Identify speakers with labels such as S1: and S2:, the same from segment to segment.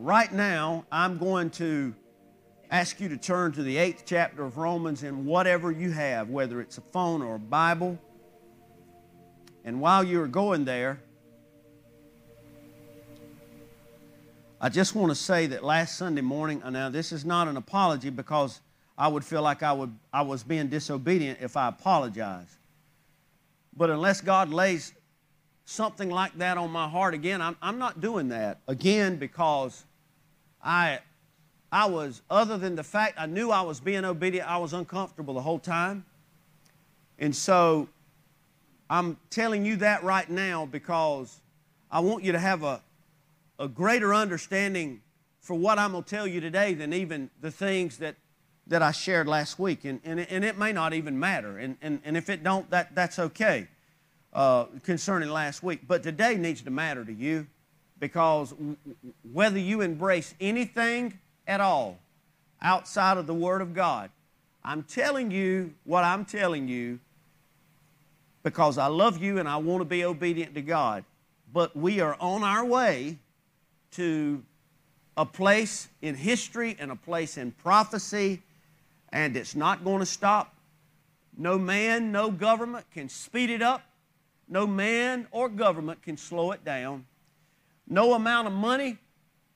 S1: right now, I'm going to ask you to turn to the eighth chapter of Romans in whatever you have, whether it's a phone or a Bible. And while you're going there, I just want to say that last Sunday morning, and now this is not an apology because I would feel like I, would, I was being disobedient if I apologized. But unless God lays something like that on my heart again, I'm, I'm not doing that again because I, I was, other than the fact I knew I was being obedient, I was uncomfortable the whole time. And so I'm telling you that right now because I want you to have a, a greater understanding for what I'm going to tell you today than even the things that, that I shared last week. And, and, and it may not even matter. And, and, and if it don't, that, that's okay uh, concerning last week. But today needs to matter to you because whether you embrace anything at all outside of the Word of God, I'm telling you what I'm telling you because I love you and I want to be obedient to God. But we are on our way to a place in history and a place in prophecy, and it's not going to stop. No man, no government can speed it up. No man or government can slow it down. No amount of money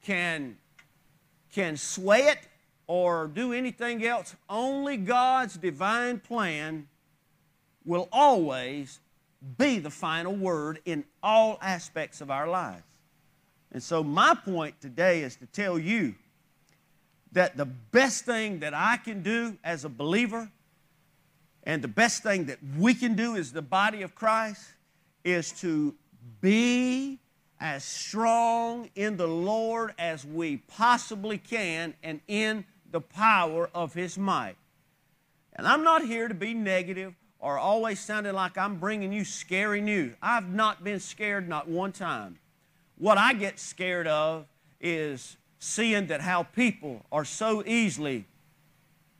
S1: can, can sway it or do anything else. Only God's divine plan will always be the final word in all aspects of our lives. And so, my point today is to tell you that the best thing that I can do as a believer and the best thing that we can do as the body of Christ is to be as strong in the Lord as we possibly can and in the power of His might. And I'm not here to be negative or always sounding like I'm bringing you scary news. I've not been scared not one time. What I get scared of is seeing that how people are so easily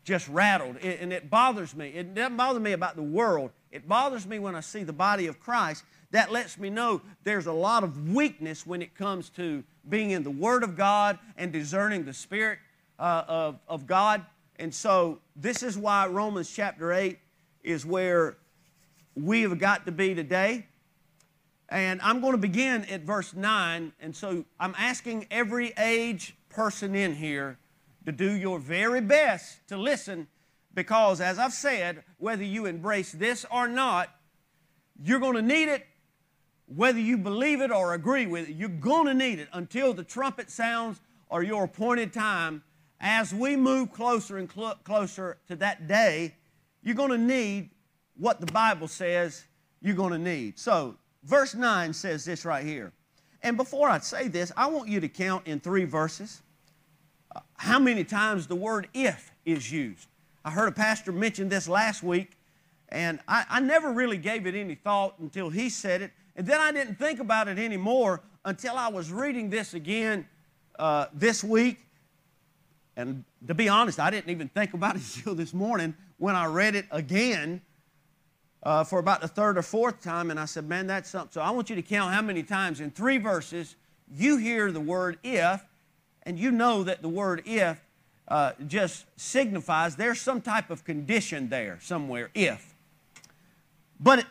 S1: just rattled. and it bothers me. It doesn't bother me about the world. It bothers me when I see the body of Christ that lets me know there's a lot of weakness when it comes to being in the Word of God and discerning the Spirit uh, of, of God. And so, this is why Romans chapter 8 is where we have got to be today. And I'm going to begin at verse 9. And so, I'm asking every age person in here to do your very best to listen because, as I've said, whether you embrace this or not, you're going to need it whether you believe it or agree with it, you're going to need it until the trumpet sounds or your appointed time. As we move closer and cl- closer to that day, you're going to need what the Bible says you're going to need. So, verse 9 says this right here. And before I say this, I want you to count in three verses uh, how many times the word if is used. I heard a pastor mention this last week, and I, I never really gave it any thought until he said it. And then I didn't think about it anymore until I was reading this again uh, this week. And to be honest, I didn't even think about it until this morning when I read it again uh, for about the third or fourth time. And I said, man, that's something. So I want you to count how many times in three verses you hear the word if, and you know that the word if uh, just signifies there's some type of condition there somewhere, if. But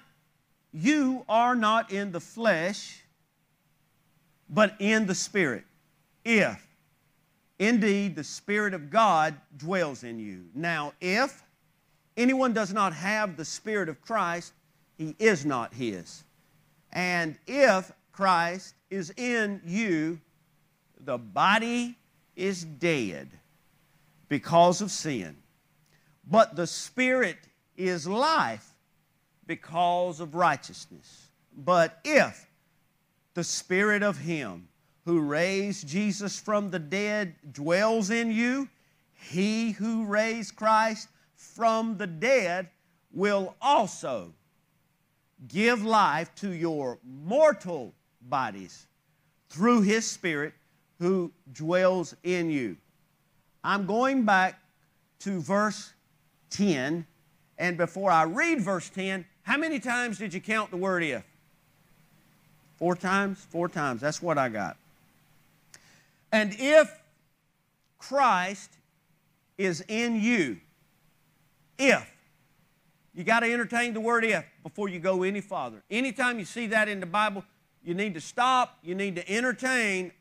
S1: you are not in the flesh, but in the Spirit, if indeed the Spirit of God dwells in you. Now, if anyone does not have the Spirit of Christ, he is not his. And if Christ is in you, the body is dead because of sin, but the Spirit is life because of righteousness. But if the Spirit of Him who raised Jesus from the dead dwells in you, He who raised Christ from the dead will also give life to your mortal bodies through His Spirit who dwells in you. I'm going back to verse 10, and before I read verse 10, how many times did you count the word if? Four times? Four times. That's what I got. And if Christ is in you, if, you got to entertain the word if before you go any farther. Anytime you see that in the Bible, you need to stop, you need to entertain.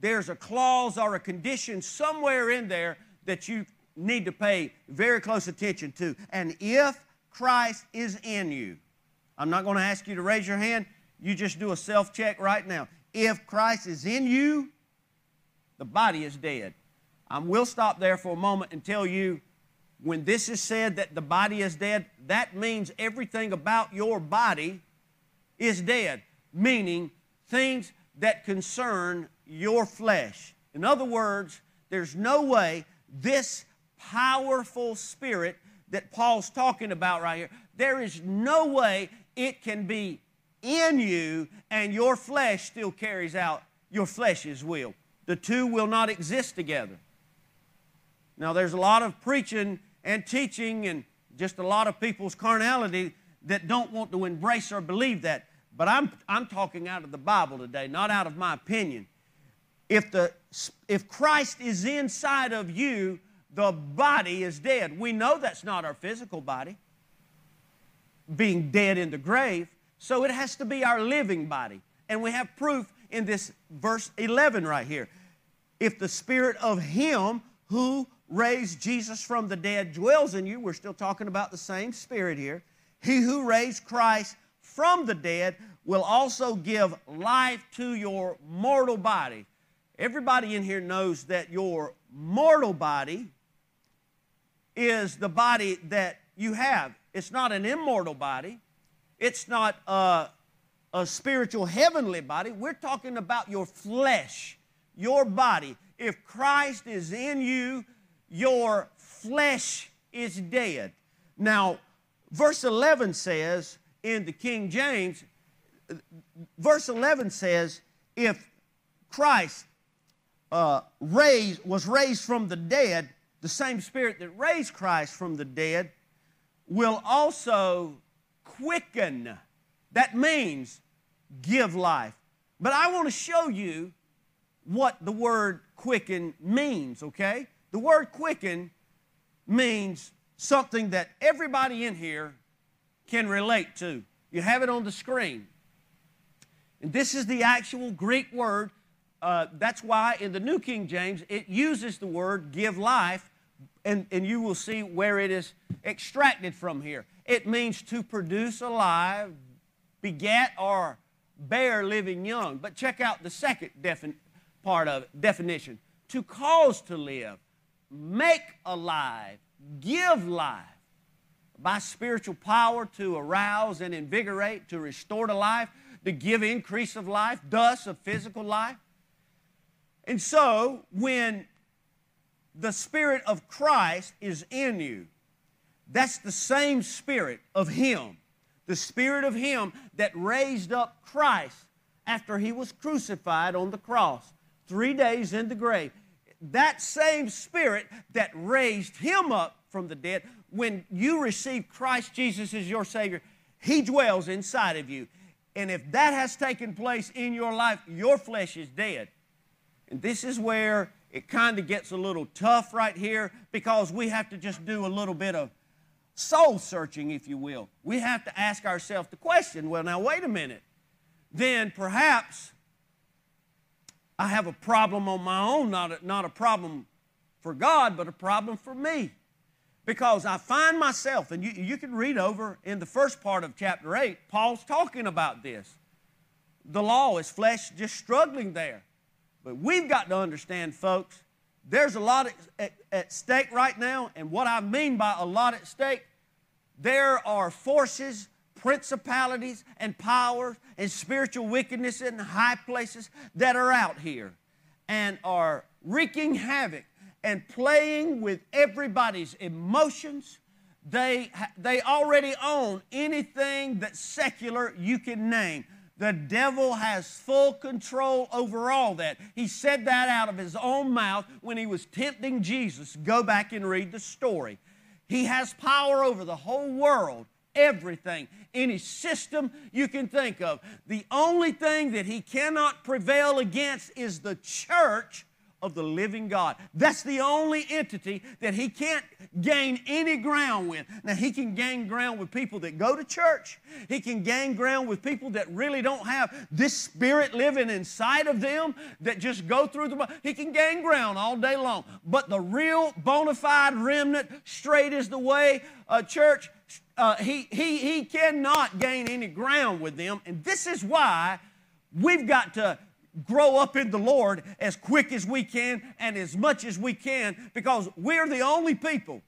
S1: There's a clause or a condition somewhere in there that you need to pay very close attention to. And if Christ is in you, I'm not going to ask you to raise your hand. You just do a self check right now. If Christ is in you, the body is dead. I will stop there for a moment and tell you when this is said that the body is dead, that means everything about your body is dead, meaning things that concern your flesh. In other words, there's no way this powerful spirit that Paul's talking about right here, there is no way it can be in you and your flesh still carries out your flesh's will. The two will not exist together. Now, there's a lot of preaching and teaching and just a lot of people's carnality that don't want to embrace or believe that. But I'm, I'm talking out of the Bible today, not out of my opinion. If, the, if Christ is inside of you, the body is dead. We know that's not our physical body being dead in the grave, so it has to be our living body. And we have proof in this verse 11 right here. If the spirit of Him who raised Jesus from the dead dwells in you, we're still talking about the same spirit here. He who raised Christ from the dead will also give life to your mortal body. Everybody in here knows that your mortal body is the body that you have. It's not an immortal body, it's not a, a spiritual heavenly body. We're talking about your flesh, your body. If Christ is in you, your flesh is dead. Now, verse 11 says in the King James, verse 11 says, if Christ uh, raised, was raised from the dead, the same spirit that raised Christ from the dead will also quicken. That means give life. But I want to show you what the word quicken means, okay? The word quicken means something that everybody in here can relate to. You have it on the screen. And this is the actual Greek word. Uh, that's why in the New King James it uses the word give life, and, and you will see where it is extracted from here. It means to produce alive, beget, or bear living young. But check out the second part of it, definition to cause to live, make alive, give life by spiritual power to arouse and invigorate, to restore to life, to give increase of life, thus of physical life. And so, when the Spirit of Christ is in you, that's the same Spirit of Him, the Spirit of Him that raised up Christ after He was crucified on the cross, three days in the grave that same spirit that raised him up from the dead, when you receive Christ Jesus as your Savior, he dwells inside of you. And if that has taken place in your life, your flesh is dead. And this is where it kind of gets a little tough right here because we have to just do a little bit of soul searching, if you will. We have to ask ourselves the question well, now, wait a minute. Then perhaps I have a problem on my own, not a, not a problem for God, but a problem for me. Because I find myself, and you, you can read over in the first part of chapter 8, Paul's talking about this. The law is flesh just struggling there. But we've got to understand, folks, there's a lot at, at, at stake right now, and what I mean by a lot at stake, there are forces principalities and powers and spiritual wickedness in high places that are out here and are wreaking havoc and playing with everybody's emotions. They, they already own anything that's secular you can name. The devil has full control over all that. He said that out of his own mouth when he was tempting Jesus. Go back and read the story. He has power over the whole world everything, any system you can think of. The only thing that he cannot prevail against is the church of the living God. That's the only entity that he can't gain any ground with. Now, he can gain ground with people that go to church, he can gain ground with people that really don't have this spirit living inside of them that just go through the. He can gain ground all day long. But the real bona fide remnant, straight is the way, uh, church, uh, he, he, he cannot gain any ground with them. And this is why we've got to grow up in the Lord as quick as we can and as much as we can because we're the only people.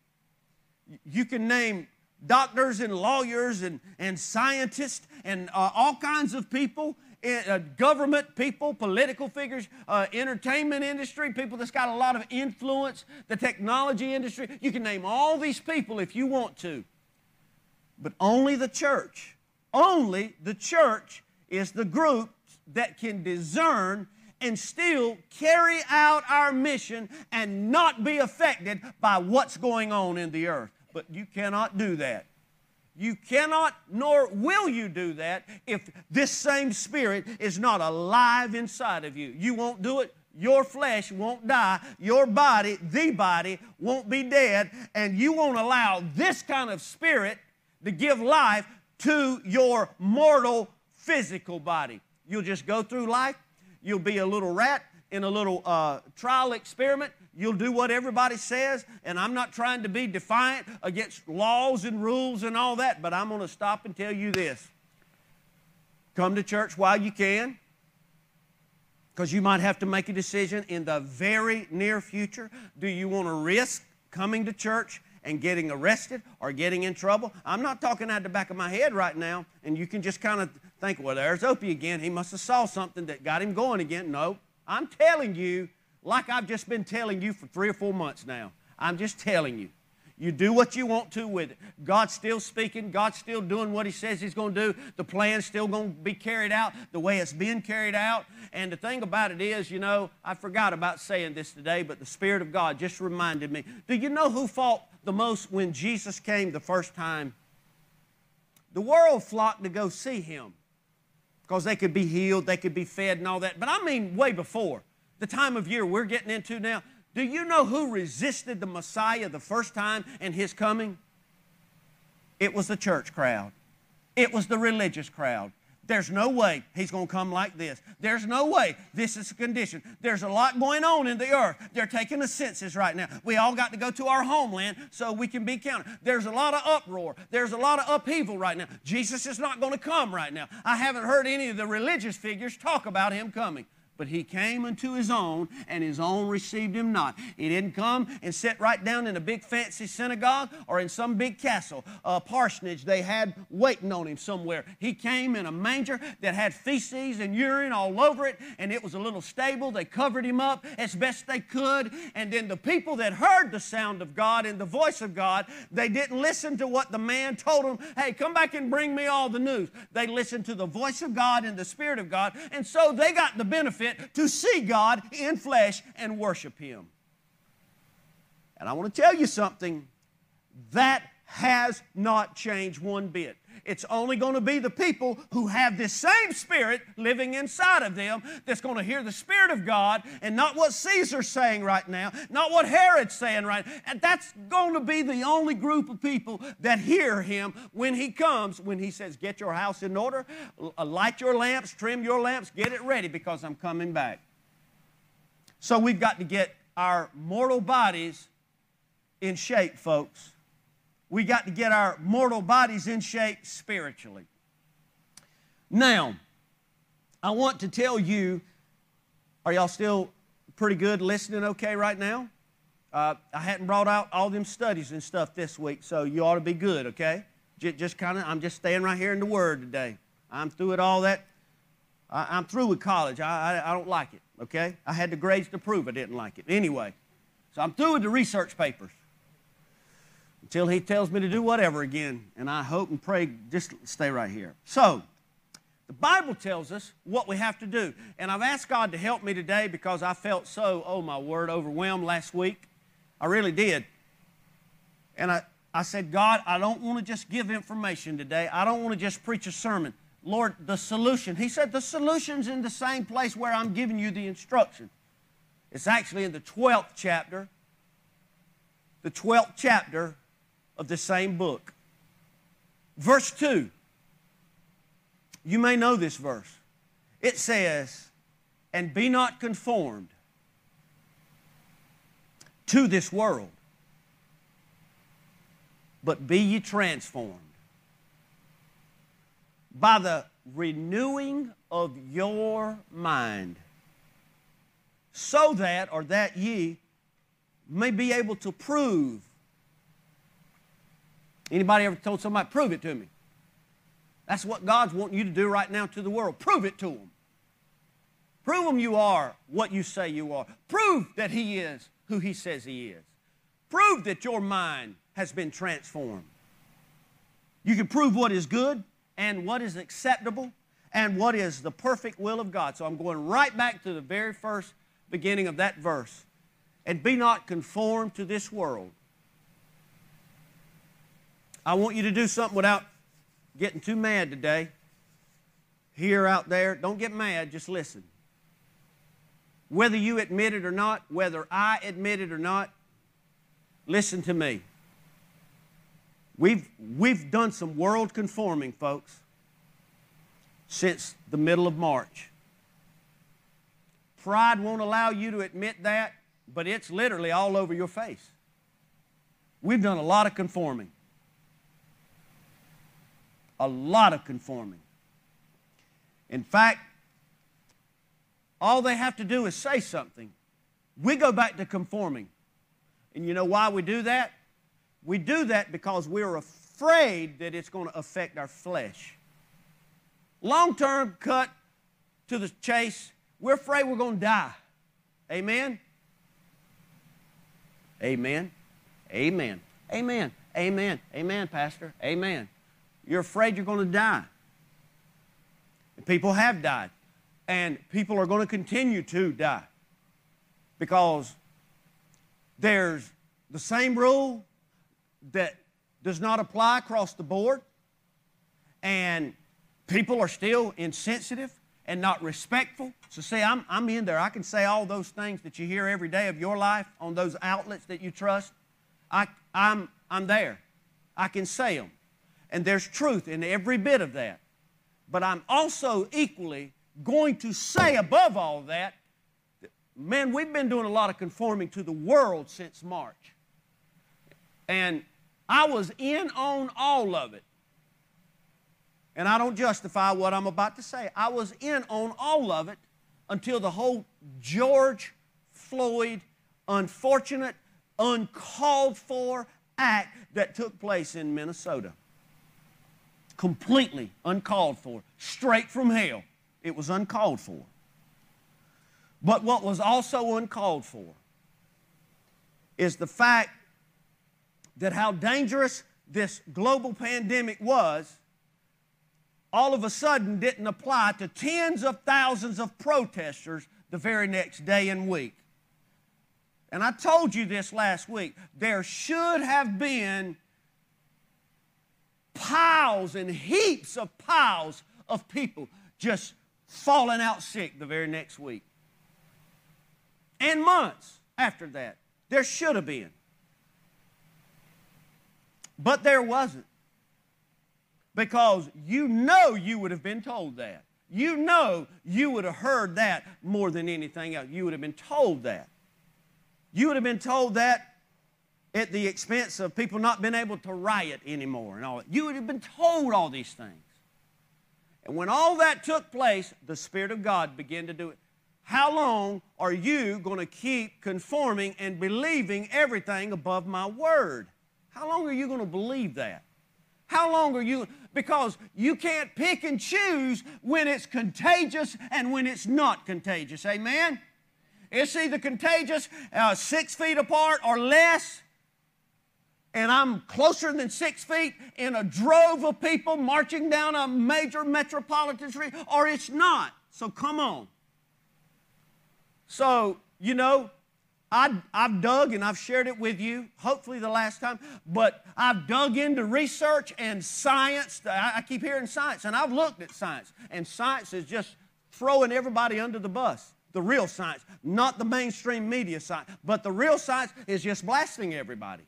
S1: You can name doctors and lawyers and, and scientists and uh, all kinds of people, uh, government people, political figures, uh, entertainment industry, people that's got a lot of influence, the technology industry. You can name all these people if you want to. But only the church, only the church is the group that can discern and still carry out our mission and not be affected by what's going on in the earth. But you cannot do that. You cannot, nor will you do that if this same spirit is not alive inside of you. You won't do it. Your flesh won't die. Your body, the body, won't be dead. And you won't allow this kind of spirit to give life to your mortal physical body. You'll just go through life. You'll be a little rat in a little uh, trial experiment. You'll do what everybody says, and I'm not trying to be defiant against laws and rules and all that, but I'm going to stop and tell you this. Come to church while you can, because you might have to make a decision in the very near future. Do you want to risk coming to church and getting arrested or getting in trouble? I'm not talking out the back of my head right now, and you can just kind of think, well, there's Opie again. He must have saw something that got him going again. No, I'm telling you, like I've just been telling you for three or four months now. I'm just telling you. You do what you want to with it. God's still speaking. God's still doing what He says He's going to do. The plan's still going to be carried out the way it's been carried out. And the thing about it is, you know, I forgot about saying this today, but the Spirit of God just reminded me. Do you know who fought the most when Jesus came the first time? The world flocked to go see Him because they could be healed, they could be fed, and all that. But I mean, way before the time of year we're getting into now. Do you know who resisted the Messiah the first time and his coming? It was the church crowd, it was the religious crowd. There's no way he's going to come like this. There's no way this is a condition. There's a lot going on in the earth. They're taking the census right now. We all got to go to our homeland so we can be counted. There's a lot of uproar. There's a lot of upheaval right now. Jesus is not going to come right now. I haven't heard any of the religious figures talk about him coming. But he came unto his own, and his own received him not. He didn't come and sit right down in a big fancy synagogue or in some big castle, a parsonage they had waiting on him somewhere. He came in a manger that had feces and urine all over it, and it was a little stable. They covered him up as best they could. And then the people that heard the sound of God and the voice of God, they didn't listen to what the man told them, hey, come back and bring me all the news. They listened to the voice of God and the Spirit of God, and so they got the benefit benefit to see God in flesh and worship Him. And I want to tell you something that has not changed one bit. It's only going to be the people who have this same Spirit living inside of them that's going to hear the Spirit of God and not what Caesar's saying right now, not what Herod's saying right now. And that's going to be the only group of people that hear him when he comes, when he says, Get your house in order, uh, light your lamps, trim your lamps, get it ready because I'm coming back. So we've got to get our mortal bodies in shape, folks we got to get our mortal bodies in shape spiritually. Now, I want to tell you are y'all still pretty good listening okay right now? Uh, I hadn't brought out all them studies and stuff this week, so you ought to be good, okay? Just, just kind of, I'm just staying right here in the Word today. I'm through with all that. I, am through with college. I, I, I don't like it, okay? I had the grades to prove I didn't like it. Anyway, so I'm through with the research papers until he tells me to do whatever again. And I hope and pray, just stay right here. So, the Bible tells us what we have to do. And I've asked God to help me today because I felt so, oh my word, overwhelmed last week. I really did. And I, I said, God, I don't want to just give information today. I don't want to just preach a sermon. Lord, the solution. He said, the solution's in the same place where I'm giving you the instruction. It's actually in the 12th chapter, the 12th chapter of the same book. Verse 2. You may know this verse. It says, And be not conformed to this world, but be ye transformed by the renewing of your mind, so that, or that ye, may be able to prove. Anybody ever told somebody, prove it to me? That's what God's wanting you to do right now to the world. Prove it to them. Prove them you are what you say you are. Prove that He is who He says He is. Prove that your mind has been transformed. You can prove what is good and what is acceptable and what is the perfect will of God. So I'm going right back to the very first beginning of that verse. And be not conformed to this world. I want you to do something without getting too mad today. Here, out there, don't get mad, just listen. Whether you admit it or not, whether I admit it or not, listen to me. We've, we've done some world conforming, folks, since the middle of March. Pride won't allow you to admit that, but it's literally all over your face. We've done a lot of conforming. A lot of conforming. In fact, all they have to do is say something. We go back to conforming. And you know why we do that? We do that because we're afraid that it's going to affect our flesh. Long term, cut to the chase, we're afraid we're going to die. Amen? Amen. Amen. Amen. Amen. Amen, Pastor. Amen. You're afraid you're going to die. And people have died. And people are going to continue to die. Because there's the same rule that does not apply across the board, and people are still insensitive and not respectful. So, see, I'm, I'm in there. I can say all those things that you hear every day of your life on those outlets that you trust. I, I'm, I'm there. I can say them. And there's truth in every bit of that. But I'm also equally going to say above all that, man, we've been doing a lot of conforming to the world since March. And I was in on all of it. And I don't justify what I'm about to say. I was in on all of it until the whole George Floyd unfortunate, uncalled for act that took place in Minnesota. Completely uncalled for, straight from hell. It was uncalled for. But what was also uncalled for is the fact that how dangerous this global pandemic was, all of a sudden didn't apply to tens of thousands of protesters the very next day and week. And I told you this last week. There should have been piles and heaps of piles of people just falling out sick the very next week. And months after that. There should have been. But there wasn't. Because you know you would have been told that. You know you would have heard that more than anything else. You would have been told that. You would have been told that at the expense of people not being able to riot anymore and all that. You would have been told all these things. And when all that took place, the Spirit of God began to do it. How long are you going to keep conforming and believing everything above my word? How long are you going to believe that? How long are you? Because you can't pick and choose when it's contagious and when it's not contagious. Amen? It's either contagious uh, six feet apart or less, and I'm closer than six feet in a drove of people marching down a major metropolitan street, or it's not. So come on. So, you know, I, have dug and I've shared it with you, hopefully the last time, but I've dug into research and science. I, I keep hearing science, and I've looked at science, and science is just throwing everybody under the bus. the real science, not the mainstream media science. But the real science is just blasting everybody.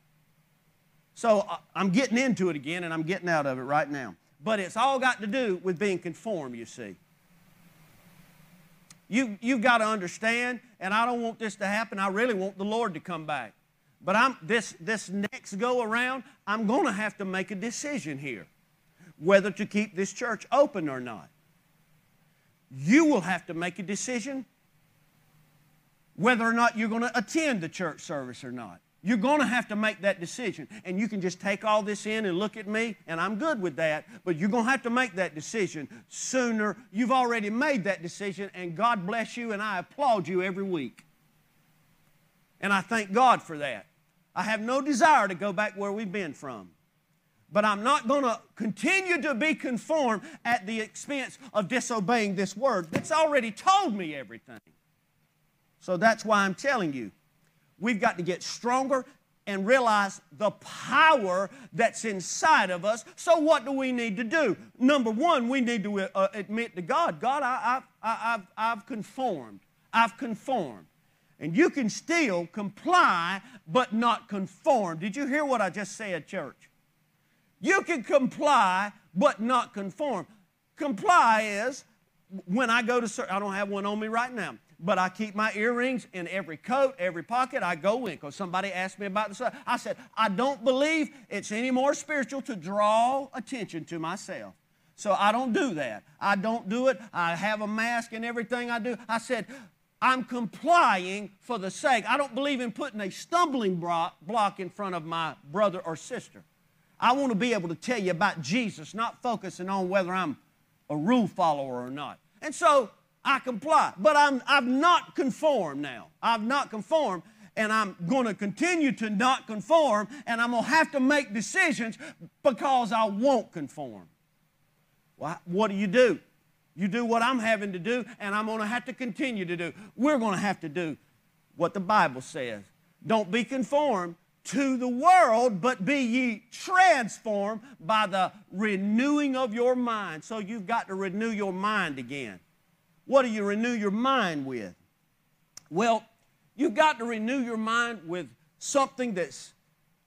S1: So uh, I'm getting into it again and I'm getting out of it right now. But it's all got to do with being conformed, you see. You, you've got to understand, and I don't want this to happen. I really want the Lord to come back. But I'm, this, this next go around, I'm going to have to make a decision here whether to keep this church open or not. You will have to make a decision whether or not you're going to attend the church service or not. You're going to have to make that decision. And you can just take all this in and look at me, and I'm good with that. But you're going to have to make that decision sooner. You've already made that decision, and God bless you, and I applaud you every week. And I thank God for that. I have no desire to go back where we've been from. But I'm not going to continue to be conformed at the expense of disobeying this word that's already told me everything. So that's why I'm telling you We've got to get stronger and realize the power that's inside of us. So, what do we need to do? Number one, we need to uh, admit to God God, I, I've, I've conformed. I've conformed. And you can still comply, but not conform. Did you hear what I just said, church? You can comply, but not conform. Comply is when I go to, I don't have one on me right now but I keep my earrings in every coat, every pocket I go in. Because somebody asked me about this. I said, I don't believe it's any more spiritual to draw attention to myself. So I don't do that. I don't do it. I have a mask and everything I do. I said, I'm complying for the sake. I don't believe in putting a stumbling block in front of my brother or sister. I want to be able to tell you about Jesus, not focusing on whether I'm a rule follower or not. And so I comply. But I'm, I've not conformed now. I've not conformed, and I'm going to continue to not conform, and I'm going to have to make decisions because I won't conform. Well, what do you do? You do what I'm having to do, and I'm going to have to continue to do. We're going to have to do what the Bible says. Don't be conformed to the world, but be ye transformed by the renewing of your mind. So you've got to renew your mind again. What do you renew your mind with? Well, you've got to renew your mind with something that's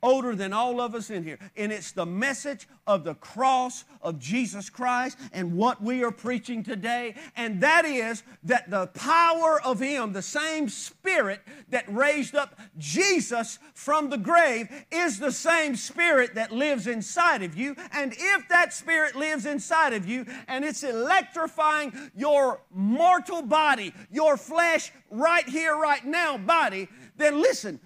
S1: older than all of us in here. And it's the message of the cross of Jesus Christ and what we are preaching today. And that is that the power of Him, the same Spirit that raised up Jesus from the grave, is the same Spirit that lives inside of you. And if that Spirit lives inside of you and it's electrifying your mortal body, your flesh, right here, right now body, then listen,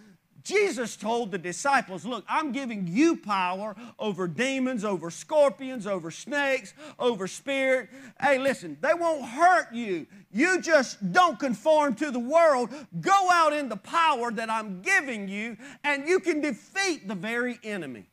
S1: Jesus told the disciples, Look, I'm giving you power over demons, over scorpions, over snakes, over spirit. Hey, listen, they won't hurt you. You just don't conform to the world. Go out in the power that I'm giving you, and you can defeat the very enemy.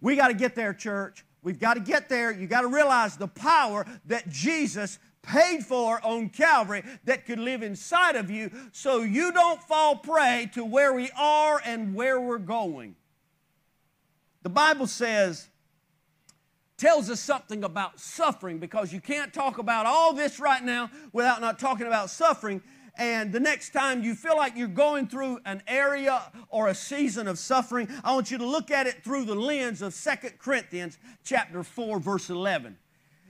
S1: We got to get there, church. We've got to get there. You got to realize the power that Jesus paid for on Calvary that could live inside of you so you don't fall prey to where we are and where we're going. The Bible says, tells us something about suffering because you can't talk about all this right now without not talking about suffering. And the next time you feel like you're going through an area or a season of suffering, I want you to look at it through the lens of Second Corinthians chapter 4 verse 11.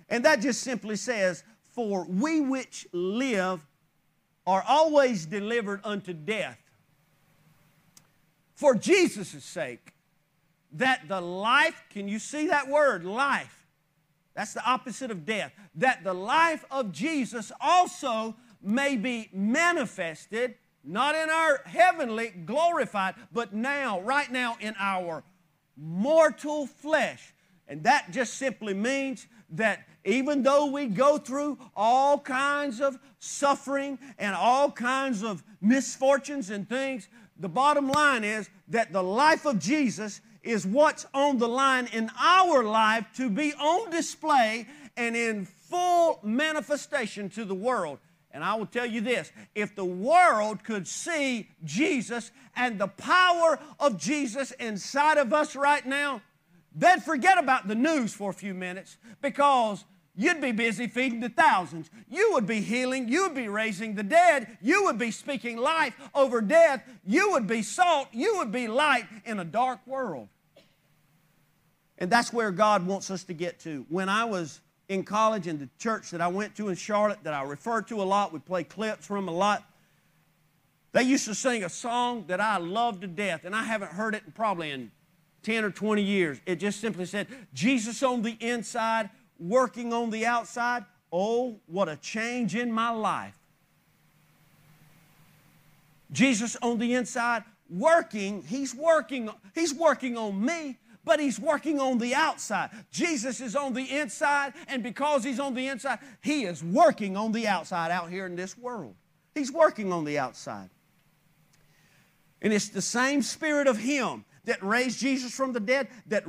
S1: And that just simply says, for we which live are always delivered unto death for Jesus' sake, that the life, can you see that word, life? That's the opposite of death. That the life of Jesus also may be manifested, not in our heavenly glorified, but now, right now, in our mortal flesh. And that just simply means that even though we go through all kinds of suffering and all kinds of misfortunes and things, the bottom line is that the life of Jesus is what's on the line in our life to be on display and in full manifestation to the world. And I will tell you this if the world could see Jesus and the power of Jesus inside of us right now, they'd forget about the news for a few minutes because You'd be busy feeding the thousands. You would be healing. You would be raising the dead. You would be speaking life over death. You would be salt. You would be light in a dark world. And that's where God wants us to get to. When I was in college in the church that I went to in Charlotte, that I refer to a lot, we play clips from a lot, they used to sing a song that I loved to death, and I haven't heard it probably in 10 or 20 years. It just simply said, Jesus on the inside, working on the outside. Oh, what a change in my life. Jesus on the inside, working, he's working, he's working on me, but he's working on the outside. Jesus is on the inside, and because he's on the inside, he is working on the outside out here in this world. He's working on the outside. And it's the same spirit of Him that raised Jesus from the dead, that,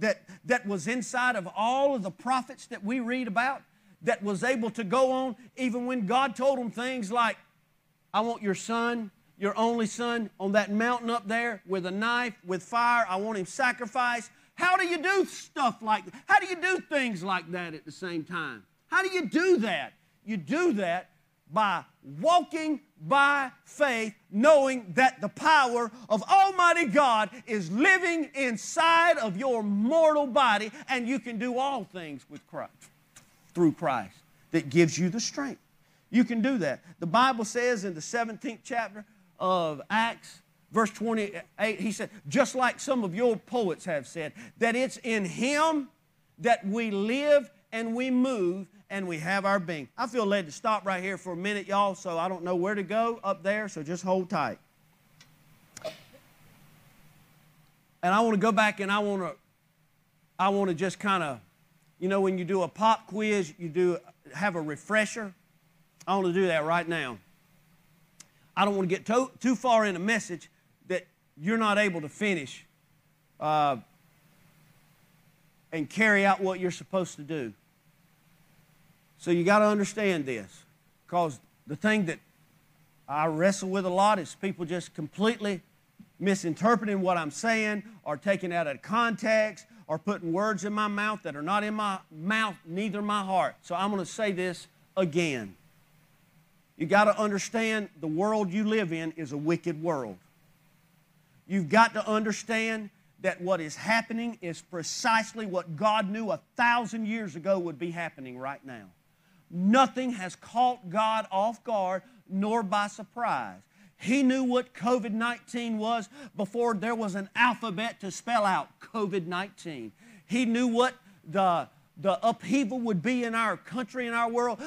S1: that, that was inside of all of the prophets that we read about, that was able to go on even when God told them things like, I want your son, your only son, on that mountain up there with a knife, with fire. I want him sacrificed. How do you do stuff like that? How do you do things like that at the same time? How do you do that? You do that by walking by faith, knowing that the power of Almighty God is living inside of your mortal body, and you can do all things with Christ, through Christ that gives you the strength. You can do that. The Bible says in the 17th chapter of Acts, verse 28, he said, just like some of your poets have said, that it's in Him that we live and we move and we have our being. I feel led to stop right here for a minute, y'all, so I don't know where to go up there, so just hold tight. And I want to go back and I want to I want to just kind of you know when you do a pop quiz, you do have a refresher. I want to do that right now. I don't want to get too, too far in a message that you're not able to finish uh, and carry out what you're supposed to do. So you got to understand this because the thing that I wrestle with a lot is people just completely misinterpreting what I'm saying or taking out of context or putting words in my mouth that are not in my mouth, neither my heart. So I'm going to say this again. You got to understand the world you live in is a wicked world. You've got to understand that what is happening is precisely what God knew a thousand years ago would be happening right now. Nothing has caught God off guard nor by surprise. He knew what COVID 19 was before there was an alphabet to spell out COVID 19. He knew what the, the upheaval would be in our country in our world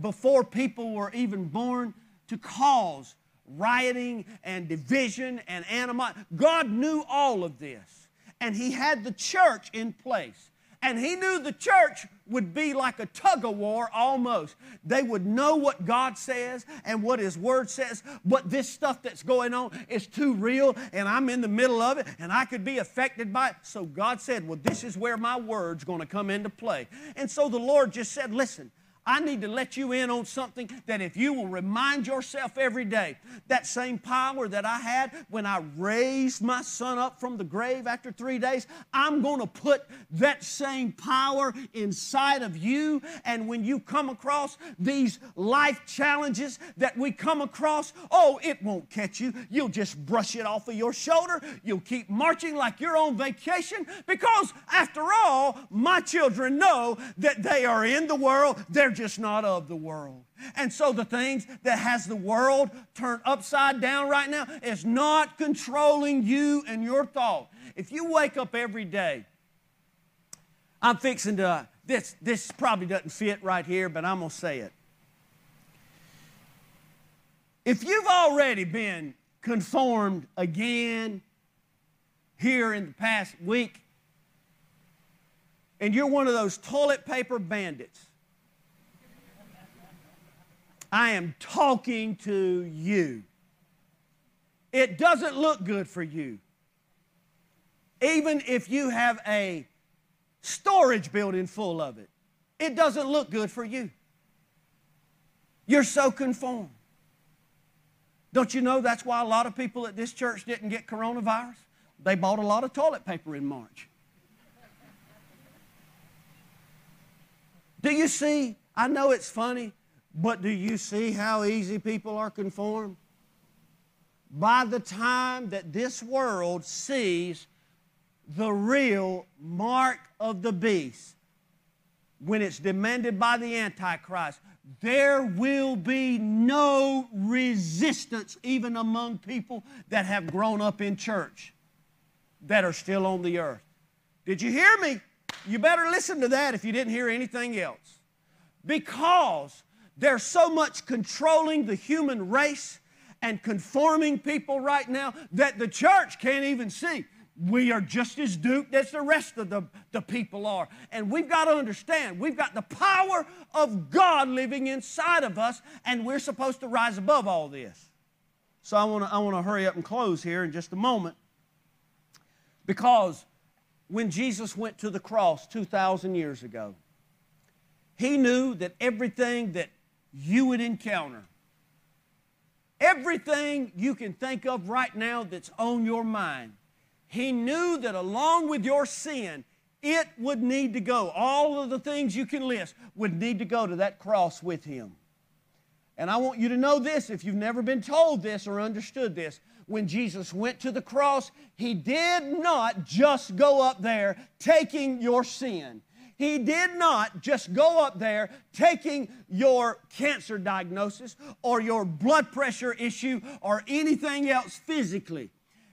S1: before people were even born to cause rioting and division and animosity. God knew all of this, and He had the church in place. And he knew the church would be like a tug of war almost. They would know what God says and what His Word says, but this stuff that's going on is too real, and I'm in the middle of it, and I could be affected by it. So God said, Well, this is where my Word's going to come into play. And so the Lord just said, Listen, I need to let you in on something that if you will remind yourself every day, that same power that I had when I raised my son up from the grave after three days, I'm going to put that same power inside of you. And when you come across these life challenges that we come across, oh, it won't catch you. You'll just brush it off of your shoulder. You'll keep marching like you're on vacation because, after all, my children know that they are in the world. They're just not of the world. And so the things that has the world turned upside down right now is not controlling you and your thought. If you wake up every day, I'm fixing to this this probably doesn't fit right here, but I'm going to say it. If you've already been conformed again here in the past week, and you're one of those toilet paper bandits I am talking to you. It doesn't look good for you. Even if you have a storage building full of it, it doesn't look good for you. You're so conformed. Don't you know that's why a lot of people at this church didn't get coronavirus? They bought a lot of toilet paper in March. Do you see? I know it's funny, but do you see how easy people are conformed? By the time that this world sees the real mark of the beast, when it's demanded by the Antichrist, there will be no resistance even among people that have grown up in church that are still on the earth. Did you hear me? You better listen to that if you didn't hear anything else. Because there's so much controlling the human race and conforming people right now that the church can't even see. We are just as duped as the rest of the, the people are. And we've got to understand, we've got the power of God living inside of us, and we're supposed to rise above all this. So I want to I want to hurry up and close here in just a moment. Because when Jesus went to the cross 2,000 years ago, he knew that everything that you would encounter, everything you can think of right now that's on your mind, he knew that along with your sin, it would need to go. All of the things you can list would need to go to that cross with him. And I want you to know this if you've never been told this or understood this. When Jesus went to the cross, he did not just go up there taking your sin. He did not just go up there taking your cancer diagnosis or your blood pressure issue or anything else physically.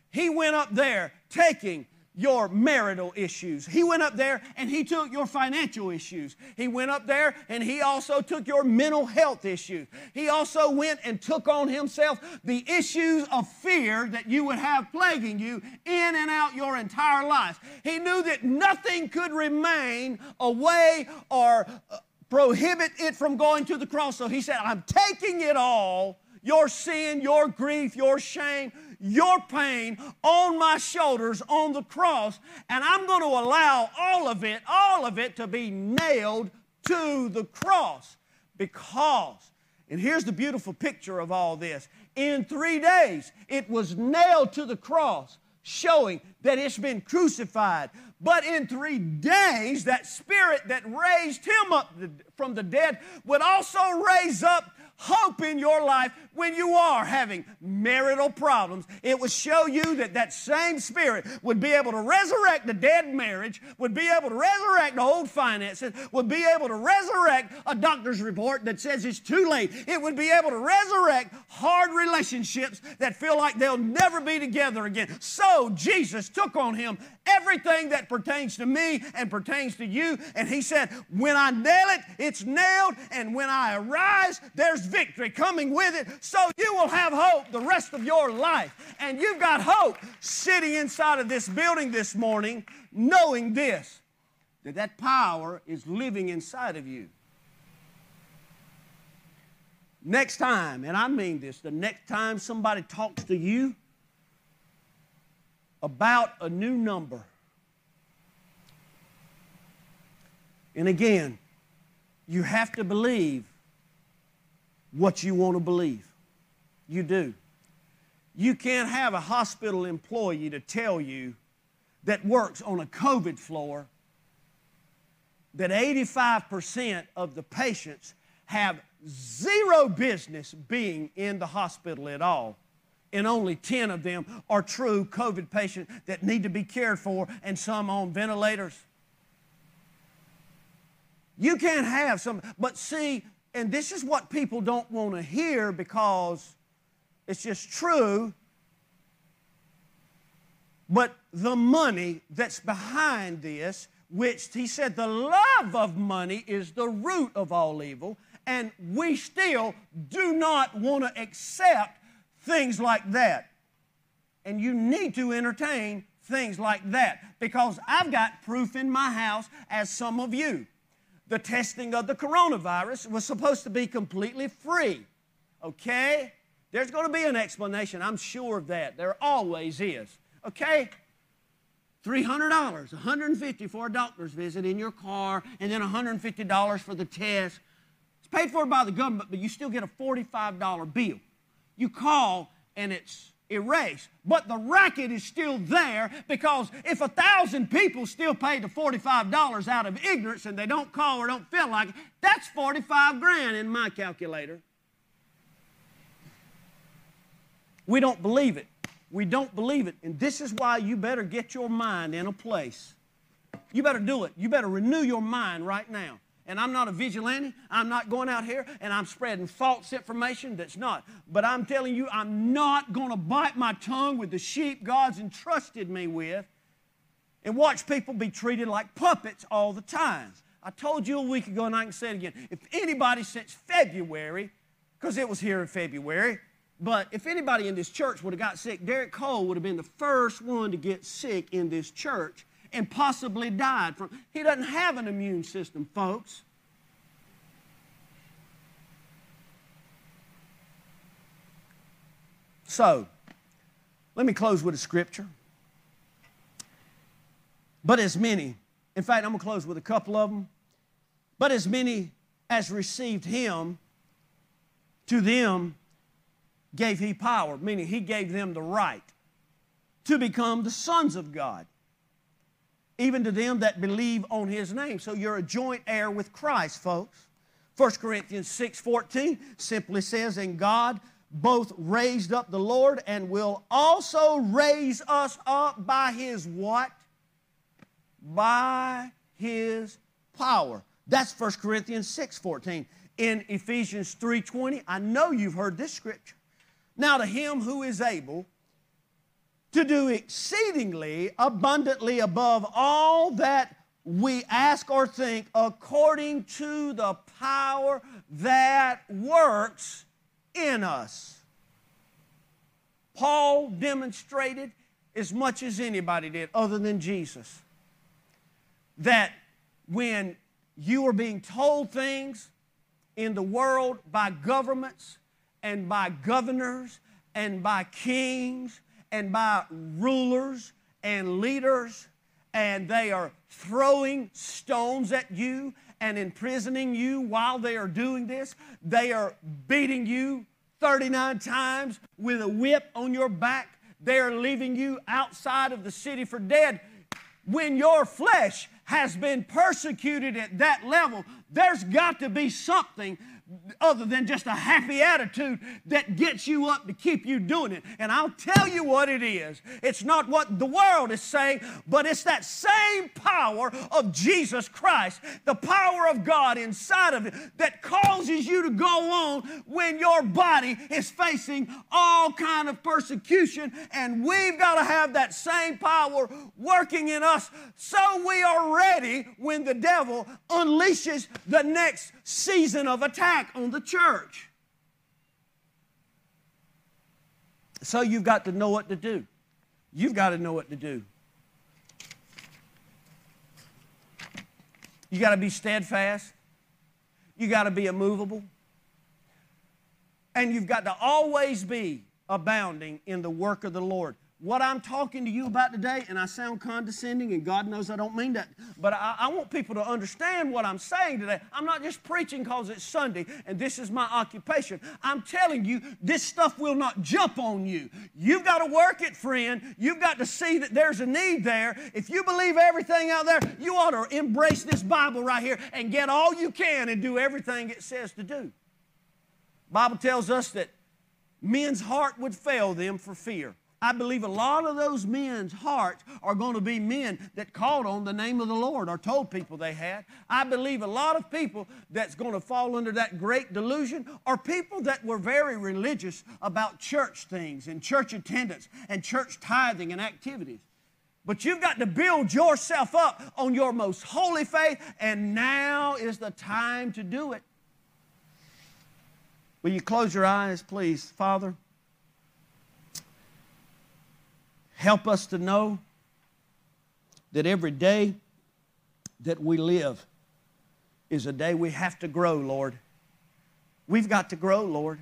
S1: He went up there taking your marital issues. He went up there and he took your financial issues. He went up there and he also took your mental health issues. He also went and took on himself the issues of fear that you would have plaguing you in and out your entire life. He knew that nothing could remain away or uh, prohibit it from going to the cross. So he said, I'm taking it all your sin, your grief, your shame, your pain on my shoulders on the cross, and I'm going to allow all of it, all of it to be nailed to the cross because, and here's the beautiful picture of all this in three days, it was nailed to the cross, showing that it's been crucified. But in three days, that spirit that raised him up from the dead would also raise up hope in your life when you are having marital problems. It would show you that that same spirit would be able to resurrect the dead marriage, would be able to resurrect the old finances, would be able to resurrect a doctor's report that says it's too late. It would be able to resurrect hard relationships that feel like they'll never be together again. So Jesus took on him everything that pertains to me and pertains to you. And he said, When I nail it, it's nailed. And when I arise, there's victory coming with it. So you will have hope the rest of your life. And you've got hope sitting inside of this building this morning, knowing this that that power is living inside of you. Next time, and I mean this, the next time somebody talks to you about a new number, and again, you have to believe what you want to believe. You do. You can't have a hospital employee to tell you that works on a COVID floor that 85% of the patients have zero business being in the hospital at all. And only 10 of them are true COVID patients that need to be cared for, and some on ventilators. You can't have some, but see, and this is what people don't want to hear because it's just true. But the money that's behind this, which he said the love of money is the root of all evil, and we still do not want to accept things like that. And you need to entertain things like that because I've got proof in my house, as some of you the testing of the coronavirus was supposed to be completely free. Okay? There's going to be an explanation. I'm sure of that. There always is. Okay? $300, $150 for a doctor's visit in your car, and then $150 for the test. It's paid for by the government, but you still get a $45 bill. You call, and it's erased. But the racket is still there because if a thousand people still pay the $45 out of ignorance and they don't call or don't feel like it, that's 45 grand in my calculator. We don't believe it. We don't believe it. And this is why you better get your mind in a place. You better do it. You better renew your mind right now. And I'm not a vigilante. I'm not going out here and I'm spreading false information that's not. But I'm telling you, I'm not going to bite my tongue with the sheep God's entrusted me with and watch people be treated like puppets all the time. I told you a week ago, and I can say it again. If anybody since February, because it was here in February, but if anybody in this church would have got sick, Derek Cole would have been the first one to get sick in this church and possibly died from. He doesn't have an immune system, folks. So, let me close with a scripture. But as many, in fact, I'm going to close with a couple of them. But as many as received him, to them gave he power, meaning he gave them the right to become the sons of God even to them that believe on his name. So you're a joint heir with Christ, folks. 1 Corinthians 6:14 simply says, "And God both raised up the Lord and will also raise us up by his what? By his power." That's 1 Corinthians 6:14. In Ephesians 3:20, I know you've heard this scripture. Now to him who is able to do exceedingly abundantly above all that we ask or think according to the power that works in us. Paul demonstrated as much as anybody did, other than Jesus, that when you are being told things in the world by governments and by governors and by kings and by rulers and leaders, and they are throwing stones at you and imprisoning you while they are doing this. They are beating you 39 times with a whip on your back. They are leaving you outside of the city for dead. When your flesh has been persecuted at that level, there's got to be something other than just a happy attitude that gets you up to keep you doing it. And I'll tell you what it is. It's not what the world is saying, but it's that same power of Jesus Christ, the power of God inside of it that causes you to go on when your body is facing all kind of persecution and we've got to have that same power working in us so we are ready when the devil unleashes the next season of attack on the church. So you've got to know what to do. You've got to know what to do. You got to be steadfast. You got to be immovable. And you've got to always be abounding in the work of the Lord what I'm talking to you about today, and I sound condescending, and God knows I don't mean that, but I, I want people to understand what I'm saying today. I'm not just preaching because it's Sunday and this is my occupation. I'm telling you, this stuff will not jump on you. You've got to work it, friend. You've got to see that there's a need there. If you believe everything out there, you ought to embrace this Bible right here and get all you can and do everything it says to do. Bible tells us that men's heart would fail them for fear. I believe a lot of those men's hearts are going to be men that called on the name of the Lord or told people they had. I believe a lot of people that's going to fall under that great delusion are people that were very religious about church things and church attendance and church tithing and activities. But you've got to build yourself up on your most holy faith, and now is the time to do it. Will you close your eyes, please, Father? Help us to know that every day that we live is a day we have to grow, Lord. We've got to grow, Lord.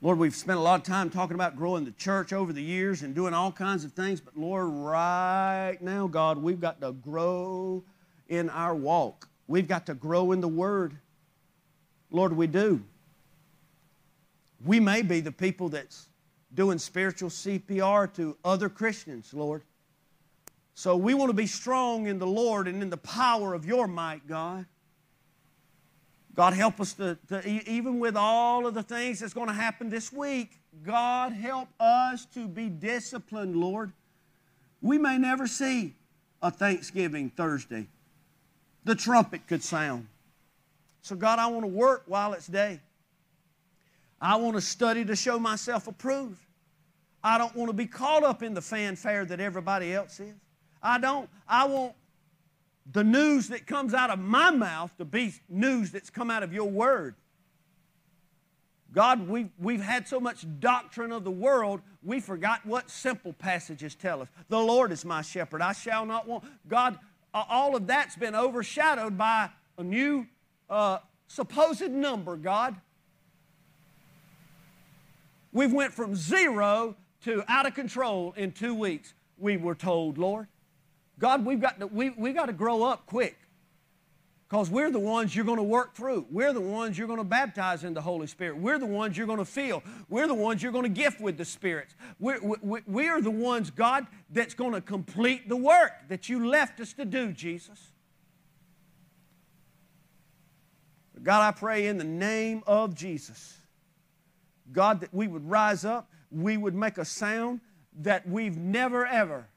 S1: Lord, we've spent a lot of time talking about growing the church over the years and doing all kinds of things, but Lord, right now, God, we've got to grow in our walk. We've got to grow in the Word. Lord, we do. We may be the people that's doing spiritual CPR to other Christians, Lord. So we want to be strong in the Lord and in the power of your might, God. God, help us to, to, even with all of the things that's going to happen this week, God, help us to be disciplined, Lord. We may never see a Thanksgiving Thursday. The trumpet could sound. So, God, I want to work while it's day. I want to study to show myself approved. I don't want to be caught up in the fanfare that everybody else is. I don't. I want the news that comes out of my mouth to be news that's come out of your word. God, we've, we've had so much doctrine of the world, we forgot what simple passages tell us. The Lord is my shepherd, I shall not want. God, all of that's been overshadowed by a new uh, supposed number, God. We've went from zero to out of control in two weeks, we were told, Lord. God, we've got to, we, we got to grow up quick because we're the ones you're going to work through. We're the ones you're going to baptize in the Holy Spirit. We're the ones you're going to feel. We're the ones you're going to gift with the spirits. We're, we, we are the ones, God, that's going to complete the work that you left us to do, Jesus. God, I pray in the name of Jesus, God, that we would rise up, we would make a sound that we've never, ever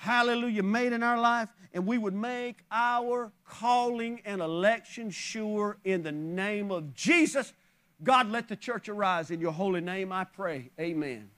S1: hallelujah, made in our life, and we would make our calling and election sure in the name of Jesus. God, let the church arise. In your holy name, I pray. Amen.